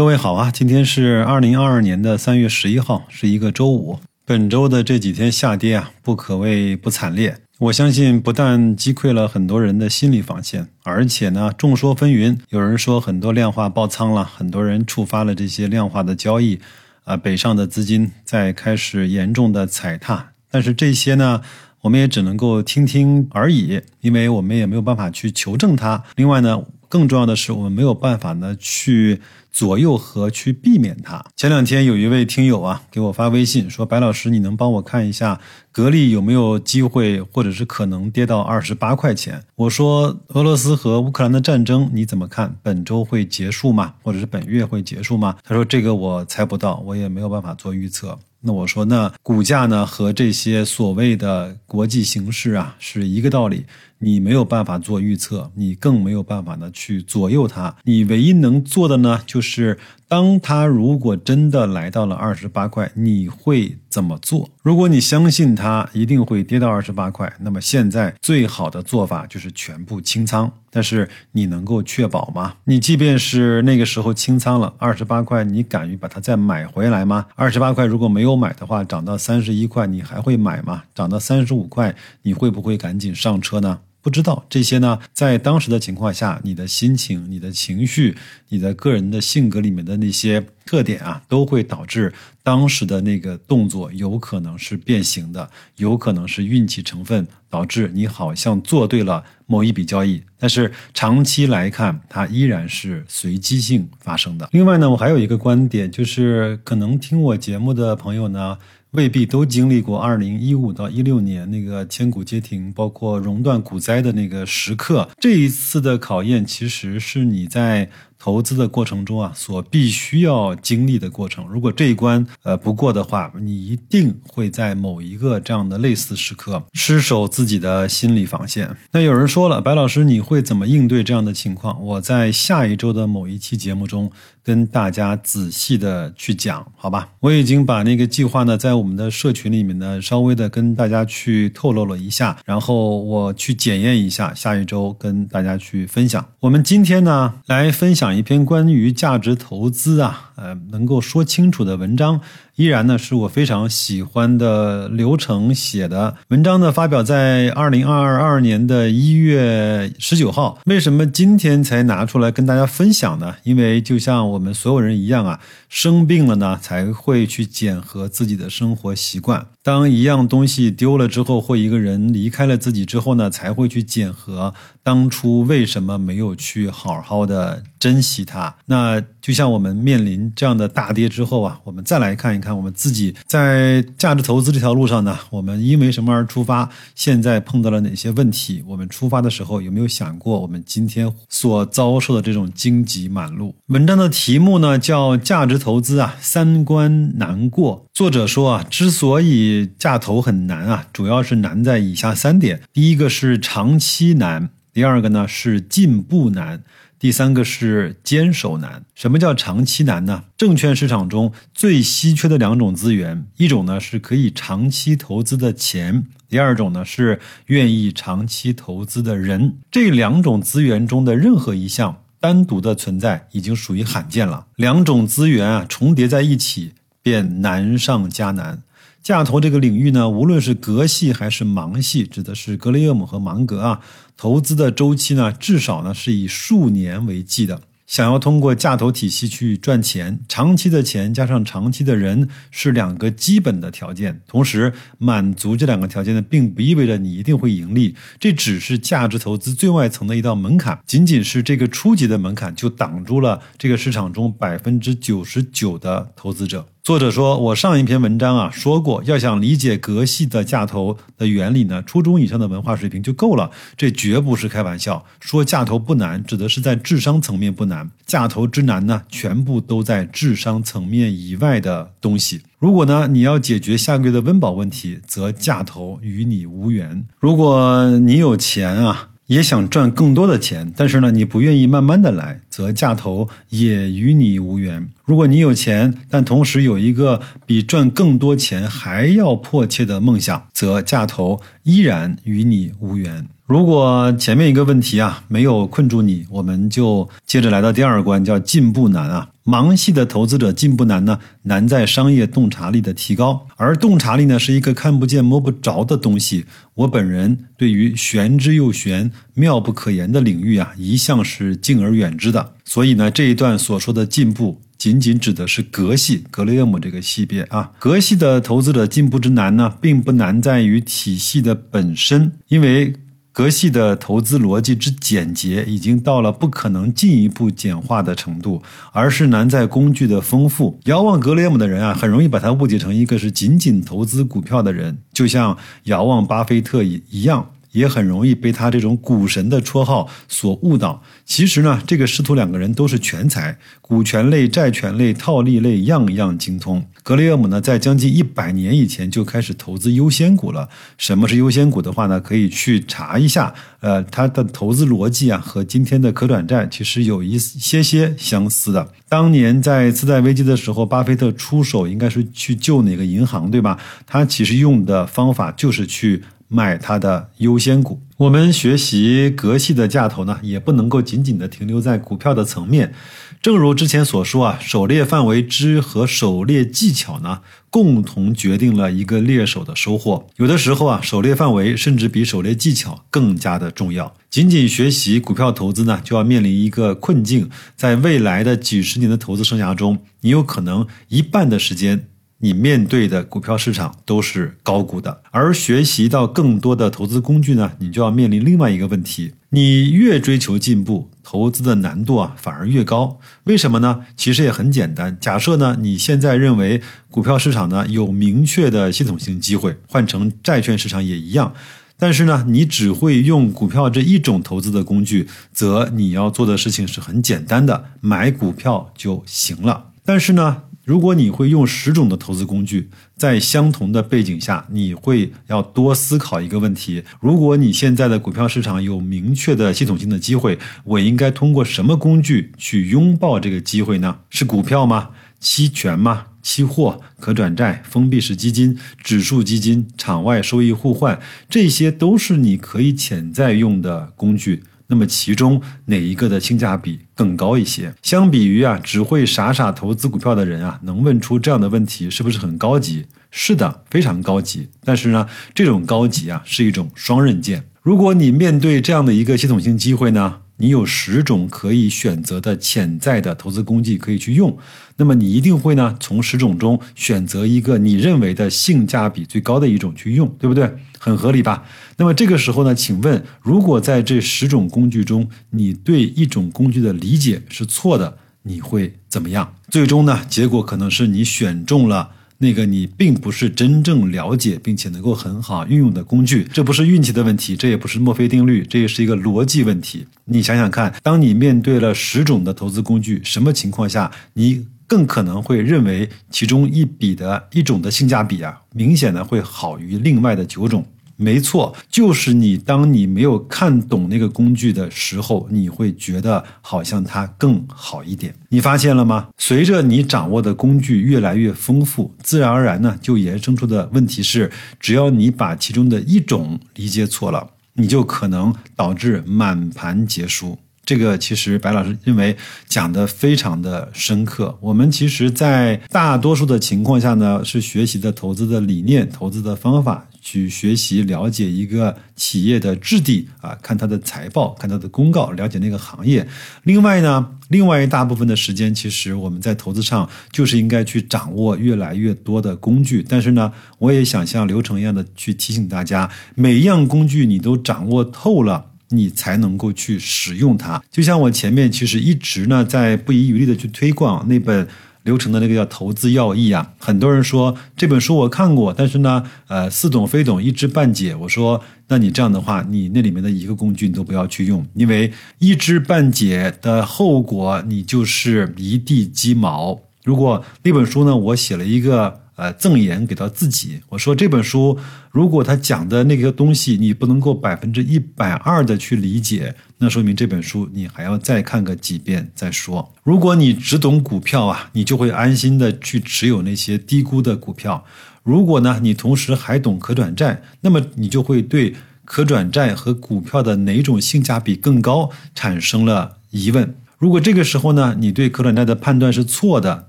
各位好啊，今天是二零二二年的三月十一号，是一个周五。本周的这几天下跌啊，不可谓不惨烈。我相信不但击溃了很多人的心理防线，而且呢，众说纷纭。有人说很多量化爆仓了，很多人触发了这些量化的交易，啊，北上的资金在开始严重的踩踏。但是这些呢？我们也只能够听听而已，因为我们也没有办法去求证它。另外呢，更重要的是，我们没有办法呢去左右和去避免它。前两天有一位听友啊给我发微信说：“白老师，你能帮我看一下格力有没有机会，或者是可能跌到二十八块钱？”我说：“俄罗斯和乌克兰的战争你怎么看？本周会结束吗？或者是本月会结束吗？”他说：“这个我猜不到，我也没有办法做预测。”那我说，那股价呢和这些所谓的国际形势啊是一个道理，你没有办法做预测，你更没有办法呢去左右它。你唯一能做的呢，就是当它如果真的来到了二十八块，你会怎么做？如果你相信它一定会跌到二十八块，那么现在最好的做法就是全部清仓。但是你能够确保吗？你即便是那个时候清仓了二十八块，你敢于把它再买回来吗？二十八块如果没有买的话，涨到三十一块，你还会买吗？涨到三十五块，你会不会赶紧上车呢？不知道这些呢，在当时的情况下，你的心情、你的情绪、你的个人的性格里面的那些特点啊，都会导致当时的那个动作有可能是变形的，有可能是运气成分导致你好像做对了某一笔交易，但是长期来看，它依然是随机性发生的。另外呢，我还有一个观点，就是可能听我节目的朋友呢。未必都经历过二零一五到一六年那个千股跌停，包括熔断股灾的那个时刻。这一次的考验，其实是你在。投资的过程中啊，所必须要经历的过程，如果这一关呃不过的话，你一定会在某一个这样的类似时刻失守自己的心理防线。那有人说了，白老师你会怎么应对这样的情况？我在下一周的某一期节目中跟大家仔细的去讲，好吧？我已经把那个计划呢在我们的社群里面呢稍微的跟大家去透露了一下，然后我去检验一下，下一周跟大家去分享。我们今天呢来分享。一篇关于价值投资啊，呃，能够说清楚的文章。依然呢，是我非常喜欢的流程写的文章呢，发表在二零二二年的一月十九号。为什么今天才拿出来跟大家分享呢？因为就像我们所有人一样啊，生病了呢，才会去检核自己的生活习惯。当一样东西丢了之后，或一个人离开了自己之后呢，才会去检核当初为什么没有去好好的珍惜它。那就像我们面临这样的大跌之后啊，我们再来看一看。我们自己在价值投资这条路上呢，我们因为什么而出发？现在碰到了哪些问题？我们出发的时候有没有想过，我们今天所遭受的这种荆棘满路？文章的题目呢叫《价值投资啊，三关难过》。作者说啊，之所以价投很难啊，主要是难在以下三点：第一个是长期难，第二个呢是进步难。第三个是坚守难。什么叫长期难呢？证券市场中最稀缺的两种资源，一种呢是可以长期投资的钱，第二种呢是愿意长期投资的人。这两种资源中的任何一项单独的存在，已经属于罕见了。两种资源啊重叠在一起，便难上加难。价投这个领域呢，无论是格系还是芒系，指的是格雷厄姆和芒格啊，投资的周期呢，至少呢是以数年为计的。想要通过价投体系去赚钱，长期的钱加上长期的人是两个基本的条件。同时，满足这两个条件呢，并不意味着你一定会盈利，这只是价值投资最外层的一道门槛。仅仅是这个初级的门槛，就挡住了这个市场中百分之九十九的投资者。作者说：“我上一篇文章啊说过，要想理解格系的价投的原理呢，初中以上的文化水平就够了。这绝不是开玩笑。说价投不难，指的是在智商层面不难。价投之难呢，全部都在智商层面以外的东西。如果呢，你要解决下个月的温饱问题，则价投与你无缘。如果你有钱啊。”也想赚更多的钱，但是呢，你不愿意慢慢的来，则价投也与你无缘。如果你有钱，但同时有一个比赚更多钱还要迫切的梦想，则价投依然与你无缘。如果前面一个问题啊没有困住你，我们就接着来到第二关，叫进步难啊。盲系的投资者进步难呢，难在商业洞察力的提高，而洞察力呢是一个看不见摸不着的东西。我本人对于玄之又玄、妙不可言的领域啊，一向是敬而远之的。所以呢，这一段所说的进步，仅仅指的是格系格雷厄姆这个系别啊。格系的投资者进步之难呢，并不难在于体系的本身，因为。格系的投资逻辑之简洁，已经到了不可能进一步简化的程度，而是难在工具的丰富。遥望格雷厄姆的人啊，很容易把他误解成一个是仅仅投资股票的人，就像遥望巴菲特一一样。也很容易被他这种股神的绰号所误导。其实呢，这个师徒两个人都是全才，股权类、债权类、套利类样样精通。格雷厄姆呢，在将近一百年以前就开始投资优先股了。什么是优先股的话呢？可以去查一下。呃，他的投资逻辑啊，和今天的可转债其实有一些些相似的。当年在次贷危机的时候，巴菲特出手应该是去救哪个银行，对吧？他其实用的方法就是去。买它的优先股。我们学习格系的价投呢，也不能够仅仅的停留在股票的层面。正如之前所说啊，狩猎范围之和狩猎技巧呢，共同决定了一个猎手的收获。有的时候啊，狩猎范围甚至比狩猎技巧更加的重要。仅仅学习股票投资呢，就要面临一个困境，在未来的几十年的投资生涯中，你有可能一半的时间。你面对的股票市场都是高估的，而学习到更多的投资工具呢，你就要面临另外一个问题：你越追求进步，投资的难度啊反而越高。为什么呢？其实也很简单。假设呢，你现在认为股票市场呢有明确的系统性机会，换成债券市场也一样。但是呢，你只会用股票这一种投资的工具，则你要做的事情是很简单的，买股票就行了。但是呢？如果你会用十种的投资工具，在相同的背景下，你会要多思考一个问题：如果你现在的股票市场有明确的系统性的机会，我应该通过什么工具去拥抱这个机会呢？是股票吗？期权吗？期货、可转债、封闭式基金、指数基金、场外收益互换，这些都是你可以潜在用的工具。那么其中哪一个的性价比更高一些？相比于啊，只会傻傻投资股票的人啊，能问出这样的问题，是不是很高级？是的，非常高级。但是呢，这种高级啊，是一种双刃剑。如果你面对这样的一个系统性机会呢？你有十种可以选择的潜在的投资工具可以去用，那么你一定会呢从十种中选择一个你认为的性价比最高的一种去用，对不对？很合理吧？那么这个时候呢，请问，如果在这十种工具中，你对一种工具的理解是错的，你会怎么样？最终呢，结果可能是你选中了。那个你并不是真正了解并且能够很好运用的工具，这不是运气的问题，这也不是墨菲定律，这也是一个逻辑问题。你想想看，当你面对了十种的投资工具，什么情况下你更可能会认为其中一笔的一种的性价比啊，明显的会好于另外的九种？没错，就是你。当你没有看懂那个工具的时候，你会觉得好像它更好一点。你发现了吗？随着你掌握的工具越来越丰富，自然而然呢，就衍生出的问题是，只要你把其中的一种理解错了，你就可能导致满盘皆输。这个其实白老师认为讲的非常的深刻。我们其实，在大多数的情况下呢，是学习的投资的理念、投资的方法，去学习了解一个企业的质地啊，看它的财报，看它的公告，了解那个行业。另外呢，另外一大部分的时间，其实我们在投资上就是应该去掌握越来越多的工具。但是呢，我也想像流程一样的去提醒大家，每一样工具你都掌握透了。你才能够去使用它，就像我前面其实一直呢在不遗余力的去推广那本流程的那个叫《投资要义》啊。很多人说这本书我看过，但是呢，呃，似懂非懂，一知半解。我说，那你这样的话，你那里面的一个工具你都不要去用，因为一知半解的后果，你就是一地鸡毛。如果那本书呢，我写了一个。呃，赠言给到自己，我说这本书，如果他讲的那个东西你不能够百分之一百二的去理解，那说明这本书你还要再看个几遍再说。如果你只懂股票啊，你就会安心的去持有那些低估的股票。如果呢，你同时还懂可转债，那么你就会对可转债和股票的哪种性价比更高产生了疑问。如果这个时候呢，你对可转债的判断是错的，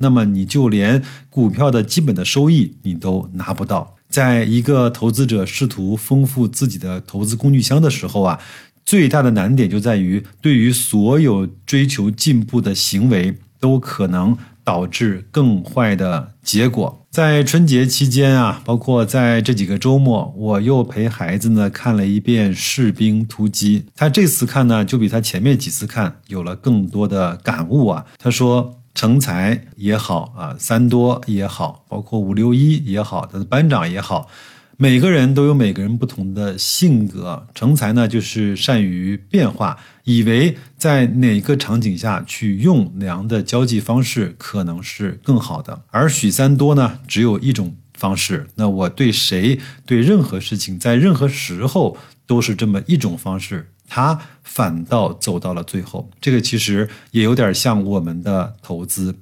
那么你就连股票的基本的收益你都拿不到。在一个投资者试图丰富自己的投资工具箱的时候啊，最大的难点就在于，对于所有追求进步的行为，都可能导致更坏的结果。在春节期间啊，包括在这几个周末，我又陪孩子呢看了一遍《士兵突击》。他这次看呢，就比他前面几次看有了更多的感悟啊。他说。成才也好啊，三多也好，包括五六一也好，他的班长也好，每个人都有每个人不同的性格。成才呢，就是善于变化，以为在哪个场景下去用哪样的交际方式可能是更好的。而许三多呢，只有一种方式。那我对谁对任何事情，在任何时候都是这么一种方式。他反倒走到了最后，这个其实也有点像我们的投资。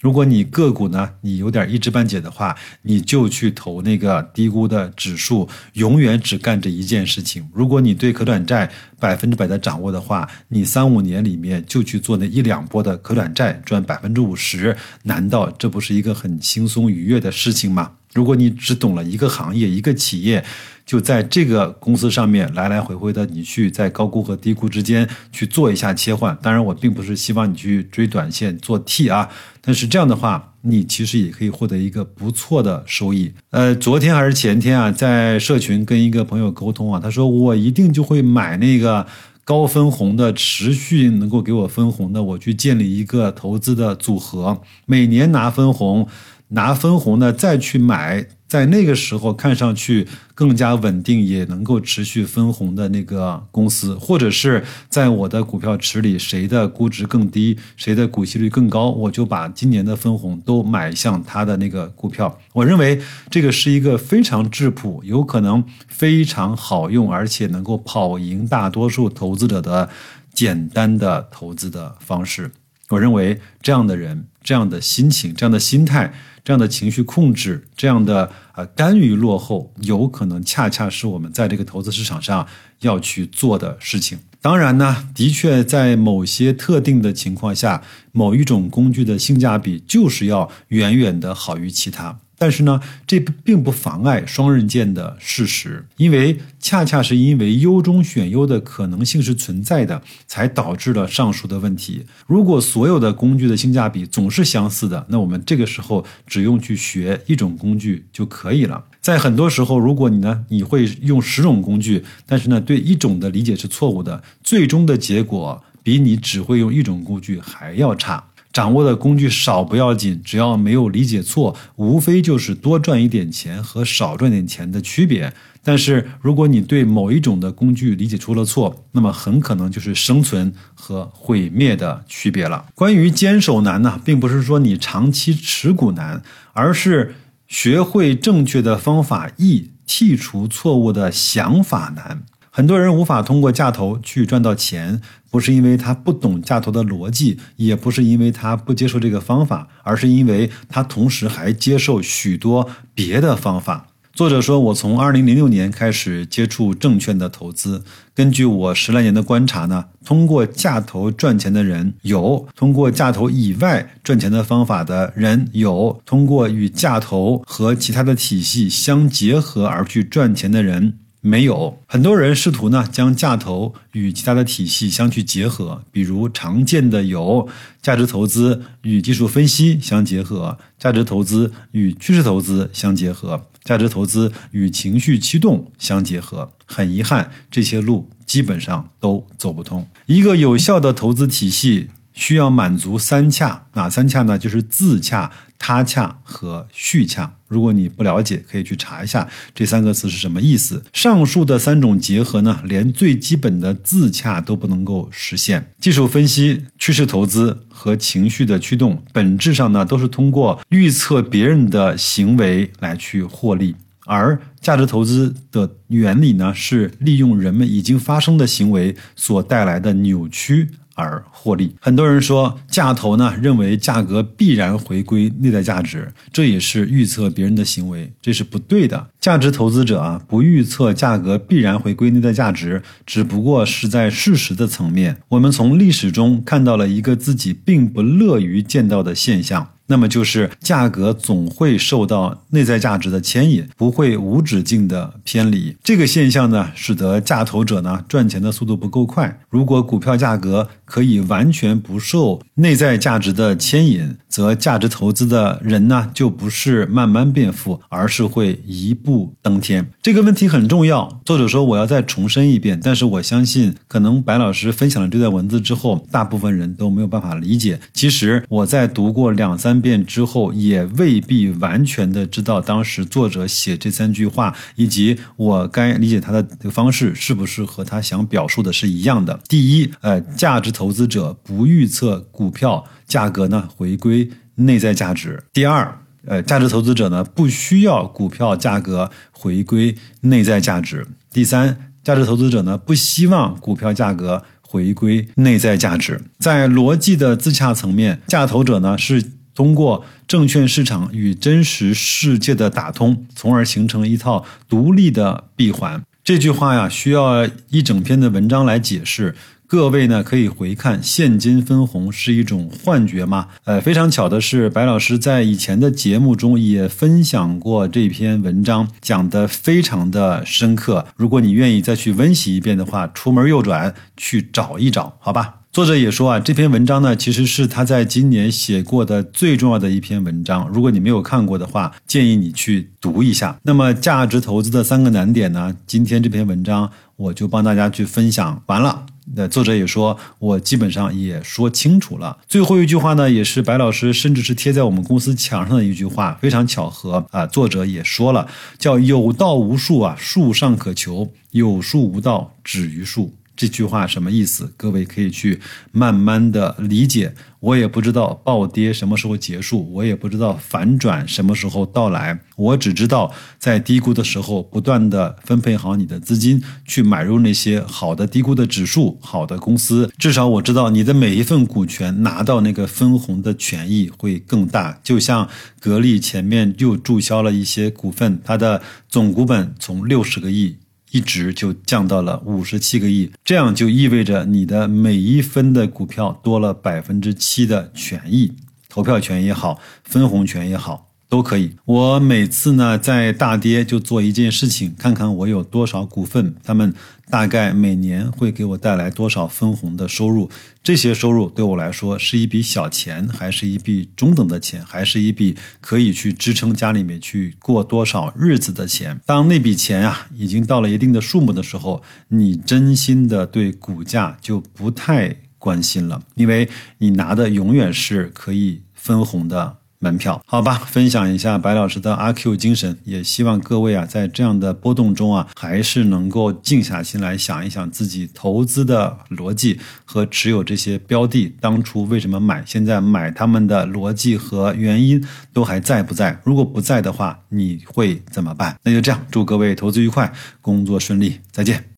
如果你个股呢，你有点一知半解的话，你就去投那个低估的指数，永远只干这一件事情。如果你对可转债百分之百的掌握的话，你三五年里面就去做那一两波的可转债，赚百分之五十，难道这不是一个很轻松愉悦的事情吗？如果你只懂了一个行业、一个企业，就在这个公司上面来来回回的，你去在高估和低估之间去做一下切换。当然，我并不是希望你去追短线做 T 啊，但是这样的话，你其实也可以获得一个不错的收益。呃，昨天还是前天啊，在社群跟一个朋友沟通啊，他说我一定就会买那个高分红的，持续能够给我分红的，我去建立一个投资的组合，每年拿分红。拿分红呢，再去买，在那个时候看上去更加稳定，也能够持续分红的那个公司，或者是在我的股票池里，谁的估值更低，谁的股息率更高，我就把今年的分红都买向他的那个股票。我认为这个是一个非常质朴，有可能非常好用，而且能够跑赢大多数投资者的简单的投资的方式。我认为这样的人，这样的心情，这样的心态。这样的情绪控制，这样的呃甘于落后，有可能恰恰是我们在这个投资市场上要去做的事情。当然呢，的确在某些特定的情况下，某一种工具的性价比就是要远远的好于其他。但是呢，这并不妨碍双刃剑的事实，因为恰恰是因为优中选优的可能性是存在的，才导致了上述的问题。如果所有的工具的性价比总是相似的，那我们这个时候只用去学一种工具就可以了。在很多时候，如果你呢，你会用十种工具，但是呢，对一种的理解是错误的，最终的结果比你只会用一种工具还要差。掌握的工具少不要紧，只要没有理解错，无非就是多赚一点钱和少赚点钱的区别。但是如果你对某一种的工具理解出了错，那么很可能就是生存和毁灭的区别了。关于坚守难呢，并不是说你长期持股难，而是学会正确的方法易，剔除错误的想法难。很多人无法通过价投去赚到钱，不是因为他不懂价投的逻辑，也不是因为他不接受这个方法，而是因为他同时还接受许多别的方法。作者说：“我从二零零六年开始接触证券的投资，根据我十来年的观察呢，通过价投赚钱的人有，通过价投以外赚钱的方法的人有，通过与价投和其他的体系相结合而去赚钱的人。”没有很多人试图呢将价投与其他的体系相去结合，比如常见的有价值投资与技术分析相结合，价值投资与趋势投资相结合，价值投资与情绪驱动相结合。很遗憾，这些路基本上都走不通。一个有效的投资体系。需要满足三洽，哪三洽呢？就是自洽、他恰和续恰。如果你不了解，可以去查一下这三个词是什么意思。上述的三种结合呢，连最基本的自洽都不能够实现。技术分析、趋势投资和情绪的驱动，本质上呢都是通过预测别人的行为来去获利，而价值投资的原理呢，是利用人们已经发生的行为所带来的扭曲。而获利。很多人说价投呢认为价格必然回归内在价值，这也是预测别人的行为，这是不对的。价值投资者啊不预测价格必然回归内在价值，只不过是在事实的层面，我们从历史中看到了一个自己并不乐于见到的现象。那么就是价格总会受到内在价值的牵引，不会无止境的偏离。这个现象呢，使得价投者呢赚钱的速度不够快。如果股票价格可以完全不受内在价值的牵引，则价值投资的人呢就不是慢慢变富，而是会一步登天。这个问题很重要。作者说我要再重申一遍，但是我相信，可能白老师分享了这段文字之后，大部分人都没有办法理解。其实我在读过两三。遍之后也未必完全的知道当时作者写这三句话以及我该理解他的这个方式是不是和他想表述的是一样的。第一，呃，价值投资者不预测股票价格呢回归内在价值。第二，呃，价值投资者呢不需要股票价格回归内在价值。第三，价值投资者呢不希望股票价格回归内在价值。在逻辑的自洽层面，价投者呢是。通过证券市场与真实世界的打通，从而形成一套独立的闭环。这句话呀，需要一整篇的文章来解释。各位呢，可以回看“现金分红是一种幻觉吗？”呃，非常巧的是，白老师在以前的节目中也分享过这篇文章，讲得非常的深刻。如果你愿意再去温习一遍的话，出门右转去找一找，好吧？作者也说啊，这篇文章呢，其实是他在今年写过的最重要的一篇文章。如果你没有看过的话，建议你去读一下。那么，价值投资的三个难点呢？今天这篇文章我就帮大家去分享完了。那作者也说，我基本上也说清楚了。最后一句话呢，也是白老师甚至是贴在我们公司墙上的一句话，非常巧合啊。作者也说了，叫有道无术啊，术上可求；有术无道，止于术。这句话什么意思？各位可以去慢慢的理解。我也不知道暴跌什么时候结束，我也不知道反转什么时候到来。我只知道在低估的时候，不断的分配好你的资金，去买入那些好的低估的指数、好的公司。至少我知道你的每一份股权拿到那个分红的权益会更大。就像格力前面又注销了一些股份，它的总股本从六十个亿。一直就降到了五十七个亿，这样就意味着你的每一分的股票多了百分之七的权益，投票权也好，分红权也好。都可以。我每次呢在大跌就做一件事情，看看我有多少股份，他们大概每年会给我带来多少分红的收入。这些收入对我来说是一笔小钱，还是一笔中等的钱，还是一笔可以去支撑家里面去过多少日子的钱？当那笔钱啊已经到了一定的数目的时候，你真心的对股价就不太关心了，因为你拿的永远是可以分红的。门票，好吧，分享一下白老师的阿 Q 精神，也希望各位啊，在这样的波动中啊，还是能够静下心来想一想自己投资的逻辑和持有这些标的当初为什么买，现在买他们的逻辑和原因都还在不在？如果不在的话，你会怎么办？那就这样，祝各位投资愉快，工作顺利，再见。